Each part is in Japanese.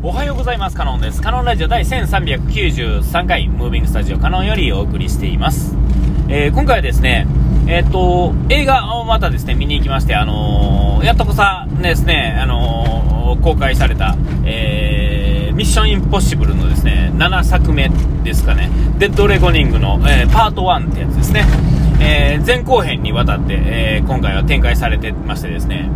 おはようございます。カノンです。カノンラジオ第1393回、ムービングスタジオカノンよりお送りしています。えー、今回はですね、えー、っと、映画をまたですね、見に行きまして、あのー、やっとこさですね、あの公開された、えミッションインポッシブルのですね、7作目ですかね、デッドレゴニングの、えパート1ってやつですね。えー、前後編にわたって、えー、今回は展開されてましてですね、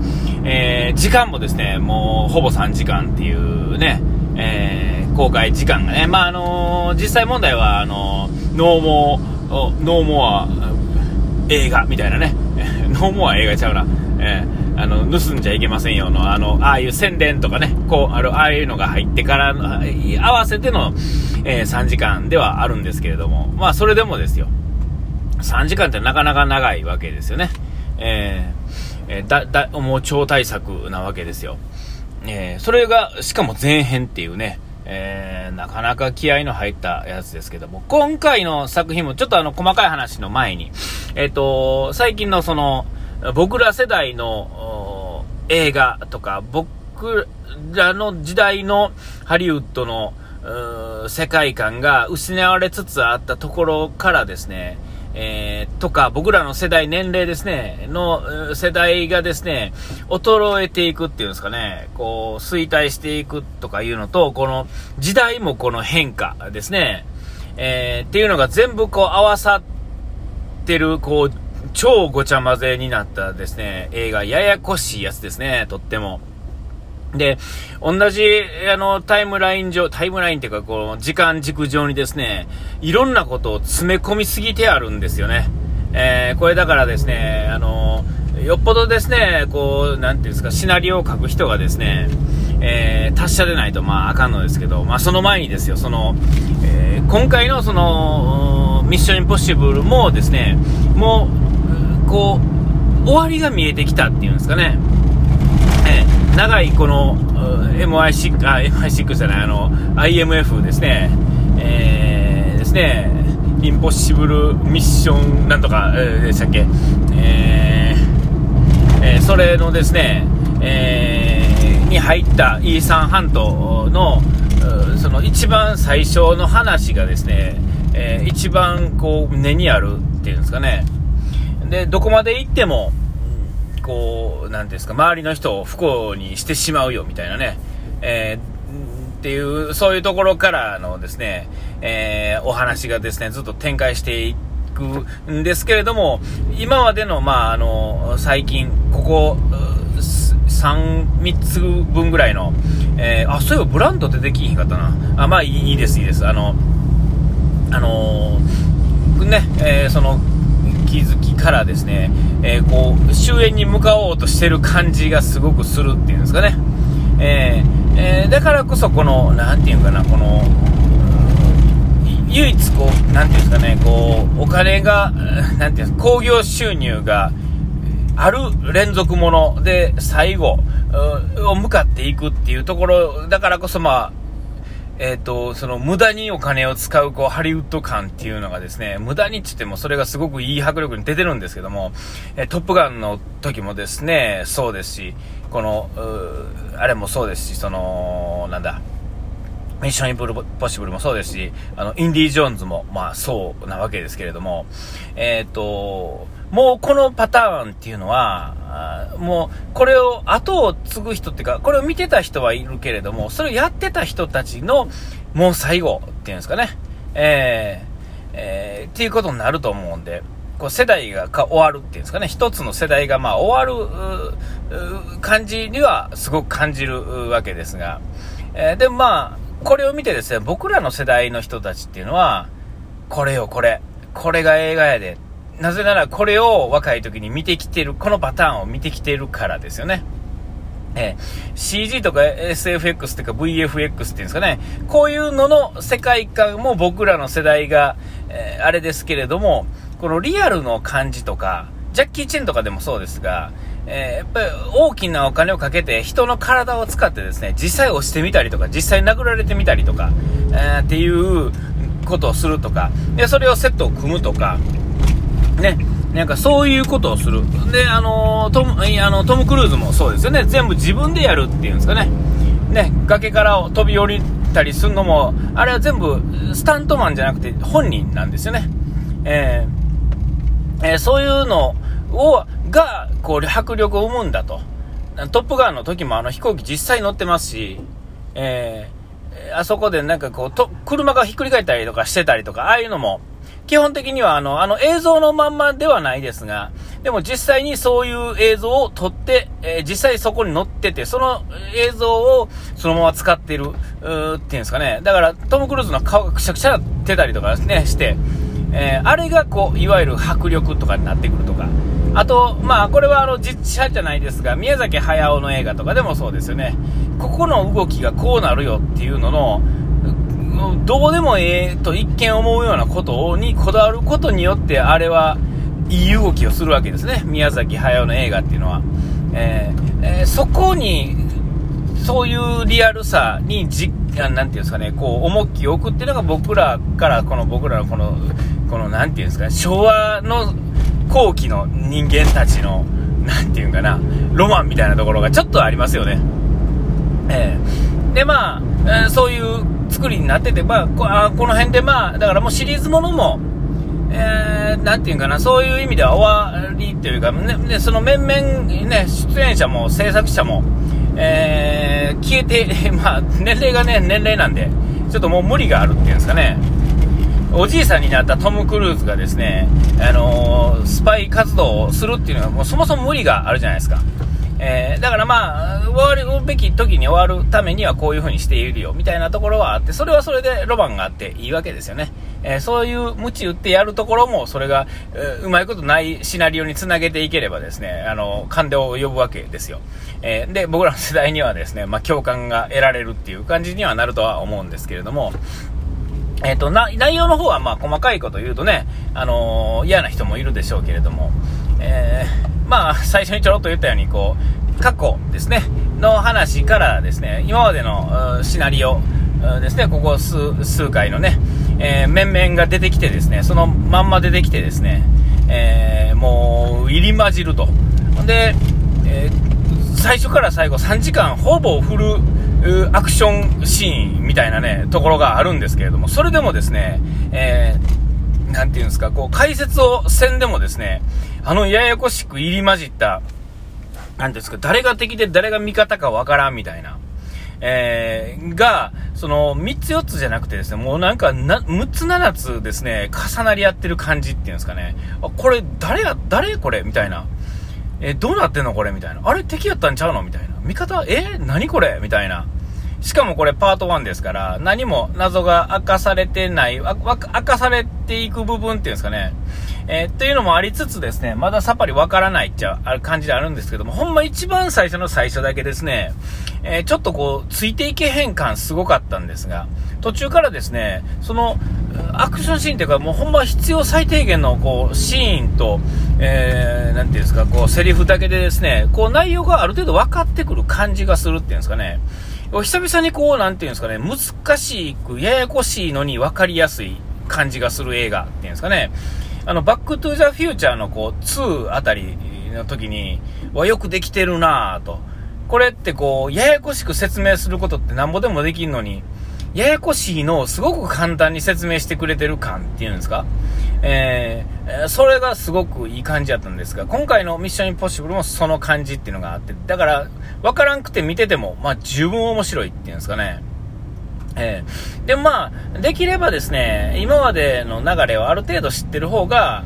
えー、時間もですね、もうほぼ3時間っていうね、え公開時間がね、まあ、あの実際問題は、あのノーモー、 no more 映画みたいなね、no more 映画ちゃうな、えあの、盗んじゃいけませんよの、あの、ああいう宣伝とかね、こう、あの、ああいうのが入ってから合わせての、え3時間ではあるんですけれども、まあ、それでもですよ、3時間ってなかなか長いわけですよね。えー、だ、だ、もう超大作なわけですよ。えー、それが、しかも前編っていうね、えー、なかなか気合の入ったやつですけども、今回の作品もちょっとあの、細かい話の前に、えっ、ー、と、最近のその、僕ら世代の映画とか、僕らの時代のハリウッドの世界観が失われつつあったところからですね、えー、とか、僕らの世代、年齢ですね、の世代がですね、衰えていくっていうんですかね、こう、衰退していくとかいうのと、この時代もこの変化ですね、えー、っていうのが全部こう合わさってる、こう、超ごちゃ混ぜになったですね、映画、ややこしいやつですね、とっても。で、同じ、あの、タイムライン上、タイムラインっていうか、こう、時間軸上にですね、いろんなことを詰め込みすぎてあるんですよね。えー、これだからですね、あの、よっぽどですね、こう、なんていうんですか、シナリオを書く人がですね、えー、達者でないと、まあ、あかんのですけど、まあ、その前にですよ、その、えー、今回のその、ミッションインポッシブルもですね、もう、こう、終わりが見えてきたっていうんですかね。長いこの MI6、あ、MI6 じゃない、あの、IMF ですね、えー、ですね、インポッシブルミッションなんとか、えー、でしたっけ、えー、えー、それのですね、えー、に入ったイーサン半島の、その一番最初の話がですね、えー、一番こう根にあるっていうんですかね。で、どこまで行っても、こう、なんですか、周りの人を不幸にしてしまうよみたいなね、えー、っていう、そういうところからのですね、えー、お話がですね、ずっと展開していくんですけれども、今までの、まあ、あの、最近、ここ、3、3つ分ぐらいの、えー、あ、そういえばブランド出てきひんかったな。あ、まあいいです、いいです。あの、あの、ね、えー、その、気づきからですね、えー、こう、終焉に向かおうとしてる感じがすごくするっていうんですかね。えー、えー、だからこそこの、なんていうかな、この、唯一こう、なんていうんですかね、こう、お金が、なんていうんですか、興行収入がある連続もので最後を向かっていくっていうところだからこそまあ、えっ、ー、と、その無駄にお金を使うこうハリウッド感っていうのがですね、無駄にって言ってもそれがすごくいい迫力に出てるんですけども、えー、トップガンの時もですね、そうですし、この、あれもそうですし、その、なんだ、ミッションインポッシブルもそうですし、あの、インディ・ジョーンズも、まあそうなわけですけれども、えっ、ー、と、もうこのパターンっていうのは、もうこれを後を継ぐ人っていうか、これを見てた人はいるけれども、それをやってた人たちのもう最後っていうんですかね。えー、えー、っていうことになると思うんで、こう世代が終わるっていうんですかね、一つの世代がまあ終わる感じにはすごく感じるわけですが、えー、でもまあ、これを見てですね、僕らの世代の人たちっていうのは、これよ、これ。これが映画やで。なぜならこれを若い時に見てきてる、このパターンを見てきてるからですよね。えー、CG とか SFX とか VFX っていうんですかね、こういうのの世界観も僕らの世代が、えー、あれですけれども、このリアルの感じとか、ジャッキー・チェンとかでもそうですが、えー、やっぱり大きなお金をかけて人の体を使ってですね、実際押してみたりとか、実際殴られてみたりとか、えー、っていうことをするとか、で、それをセットを組むとか、ね、なんかそういうことをする。で、あのトム、あの、トム・クルーズもそうですよね。全部自分でやるっていうんですかね。ね、崖から飛び降りたりするのも、あれは全部スタントマンじゃなくて本人なんですよね。えーえー、そういうのを、が、こう、迫力を生むんだと。トップガンの時もあの飛行機実際乗ってますし、えー、あそこでなんかこう、と、車がひっくり返ったりとかしてたりとか、ああいうのも、基本的にはあの、あの映像のまんまではないですが、でも実際にそういう映像を撮って、えー、実際そこに載ってて、その映像をそのまま使ってる、っていうんですかね。だから、トム・クルーズの顔がくしゃくしゃなってたりとかですね、して、えー、あれがこう、いわゆる迫力とかになってくるとか。あと、まあ、これはあの、実写じゃないですが、宮崎駿の映画とかでもそうですよね。ここの動きがこうなるよっていうのの、どうでもええと一見思うようなことにこだわることによって、あれはいい動きをするわけですね。宮崎駿の映画っていうのは。えーえー、そこに、そういうリアルさにじ、なんていうんですかね、こう、重きを置くっていうのが僕らから、この僕らのこの、この、なんていうんですかね、昭和の後期の人間たちの、なんていうんかな、ロマンみたいなところがちょっとありますよね。えー、で、まあ、えー、そういう作りになってて、まあ、こあこの辺でまあ、だからもうシリーズものも、えー、なんていうかな、そういう意味では終わりというか、ね、ねその面々、ね、出演者も制作者も、えー、消えて、まあ、年齢がね、年齢なんで、ちょっともう無理があるっていうんですかね。おじいさんになったトム・クルーズがですね、あのー、スパイ活動をするっていうのはもうそもそも無理があるじゃないですか。えー、だからまあ、終わるべき時に終わるためにはこういう風にしているよ、みたいなところはあって、それはそれでロマンがあっていいわけですよね。えー、そういう鞭打ってやるところも、それが、えー、うまいことないシナリオにつなげていければですね、あの、感動を呼ぶわけですよ。えで、僕らの世代にはですね、まあ、共感が得られるっていう感じにはなるとは思うんですけれども、えっ、と、内容の方はまあ細かいこと言うとね、あの嫌な人もいるでしょうけれども、えーまあ、最初にちょろっと言ったように、こう、過去ですね、の話からですね、今までのシナリオですね、ここ数回のね、えー、面々が出てきてですね、そのまんま出てきてですね、えー、もう、入り混じると。で、えー、最初から最後3時間ほぼフルアクションシーンみたいなね、ところがあるんですけれども、それでもですね、えー、なんていうんですか、こう、解説をせんでもですね、あのややこしく入り混じった、なんですか、誰が敵で誰が味方かわからんみたいな。えー、が、その、3つ4つじゃなくてですね、もうなんかな、6つ7つですね、重なり合ってる感じっていうんですかね。あ、これ、誰や、誰これ？みたいな。えどうなってんのこれ？みたいな。あれ敵やったんちゃうの？みたいな。味方え？何これ？みたいな。しかもこれパート1ですから、何も謎が明かされてない、明かされていく部分っていうんですかね。えー、っていうのもありつつですね、まださっぱりわからないっちゃある感じであるんですけども、ほんま一番最初の最初だけですね、えー、ちょっとこう、ついていけへん感すごかったんですが、途中からですね、その、アクションシーンっていうか、もうほんま必要最低限のこう、シーンと、えー、なんていうんですか、こう、セリフだけでですね、こう、内容がある程度分かってくる感じがするっていうんですかね。久々にこう、なんていうんですかね、難しく、ややこしいのに分かりやすい感じがする映画っていうんですかね。あの、バックトゥーザフューチャーのこう、2あたりの時に、はよくできてるなぁと。これってこう、ややこしく説明することってなんぼでもできんのに、ややこしいのをすごく簡単に説明してくれてる感っていうんですかえー、それがすごくいい感じだったんですが、今回のミッションインポッシブルもその感じっていうのがあって、だから、わからんくて見てても、まあ、十分面白いっていうんですかね。えー、で、まあ、できればですね、今までの流れをある程度知ってる方が、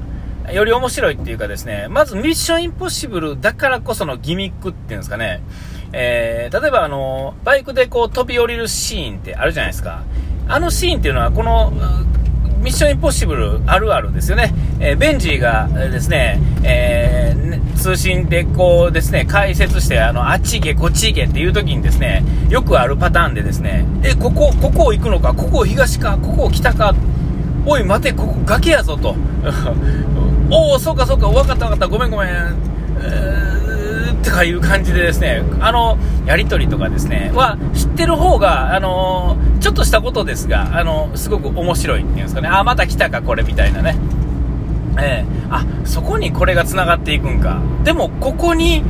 より面白いっていうかですね、まずミッションインポッシブルだからこそのギミックっていうんですかね、えー、例えばあの、バイクでこう飛び降りるシーンってあるじゃないですか。あのシーンっていうのは、この、ミッションインポッシブルあるあるですよね。えー、ベンジーがですね、えー、通信でこうですね、解説して、あの、あっち行け、こっち行けっていう時にですね、よくあるパターンでですね、え、ここ、ここを行くのか、ここを東か、ここを北か、おい、待て、ここ崖やぞと。おお、そうかそうか、分かった分かった、ごめんごめん。とかいう感じでですね、あの、やりとりとかですね、は知ってる方が、あの、ちょっとしたことですが、あの、すごく面白いっていうんですかね、あ、また来たか、これみたいなね。えー、あ、そこにこれが繋がっていくんか。でも、ここに、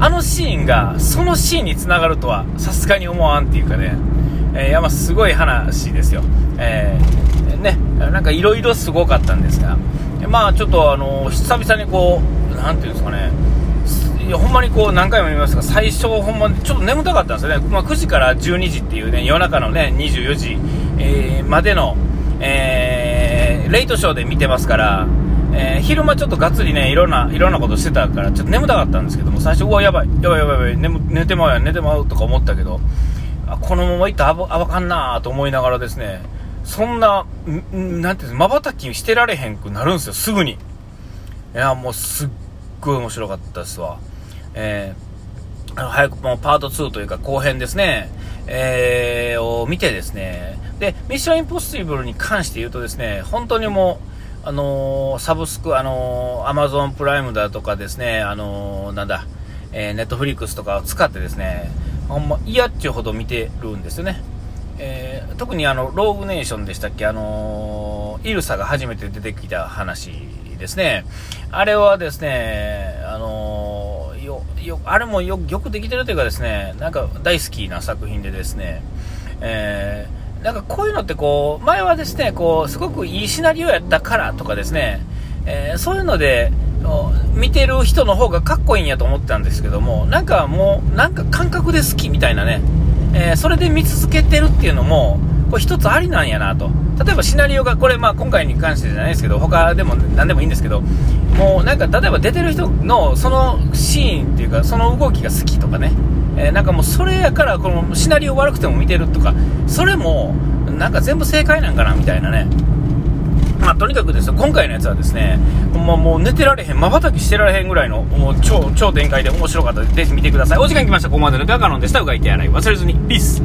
あのシーンがそのシーンにつながるとはさすがに思わんっていうかね、えー、いやまあすごい話ですよ、えー、ね、なんかいろいろすごかったんですが、まあちょっとあの久々にこう、なんていうんですかね、いやほんまにこう何回も言いますが、最初、ほんまちょっと眠たかったんですよね、まあ、9時から12時っていうね、夜中のね、24時、えー、までの、えー、レイトショーで見てますから、えー、昼間ちょっとがっつりね、いろんな、いろんなことしてたから、ちょっと眠たかったんですけども、最初、うわ、やばい、やばい、やばい、やばい寝寝てまうやん、寝てまうとか思ったけど、あこのままいったらあばかんなと思いながらですね、そんな、なんていうんですか、瞬きしてられへんくなるんですよ、すぐに。いや、もうすっごい面白かったですわ。えー、あの早くもうパート2というか後編ですね、えー、を見てですね、で、ミッションインポッシブルに関して言うとですね、本当にもう、あのー、サブスク、あのー、アマゾンプライムだとかですね、あのー、なんだ、えー、ネットフリックスとかを使ってですね、ほんま嫌っちゅうほど見てるんですよね。えー、特にあの、ローグネーションでしたっけ、あのイルサが初めて出てきた話ですね。あれはですね、あのー、よ、よ、あれもよ、よくできてるというかですね、なんか大好きな作品でですね、えー、なんかこういうのってこう、前はですね、こう、すごくいいシナリオやったからとかですね、えー、そういうので、見てる人の方がかっこいいんやと思ってたんですけども、なんかもう、なんか感覚で好きみたいなね、えー、それで見続けてるっていうのも、これ一つありなんやなと。例えばシナリオが、これまあ今回に関してじゃないですけど、他でも何でもいいんですけど、もうなんか例えば出てる人のそのシーンっていうか、その動きが好きとかね、えー、なんかもうそれやからこのシナリオ悪くても見てるとか、それもなんか全部正解なんかなみたいなね。まあ、とにかくです今回のやつはですね、ほんまもう寝てられへん、瞬きしてられへんぐらいの、もう超、超展開で面白かったので、ぜひ見てください。お時間来ました。ここまでのガカノンでした。うがいて洗い忘れずに。ピース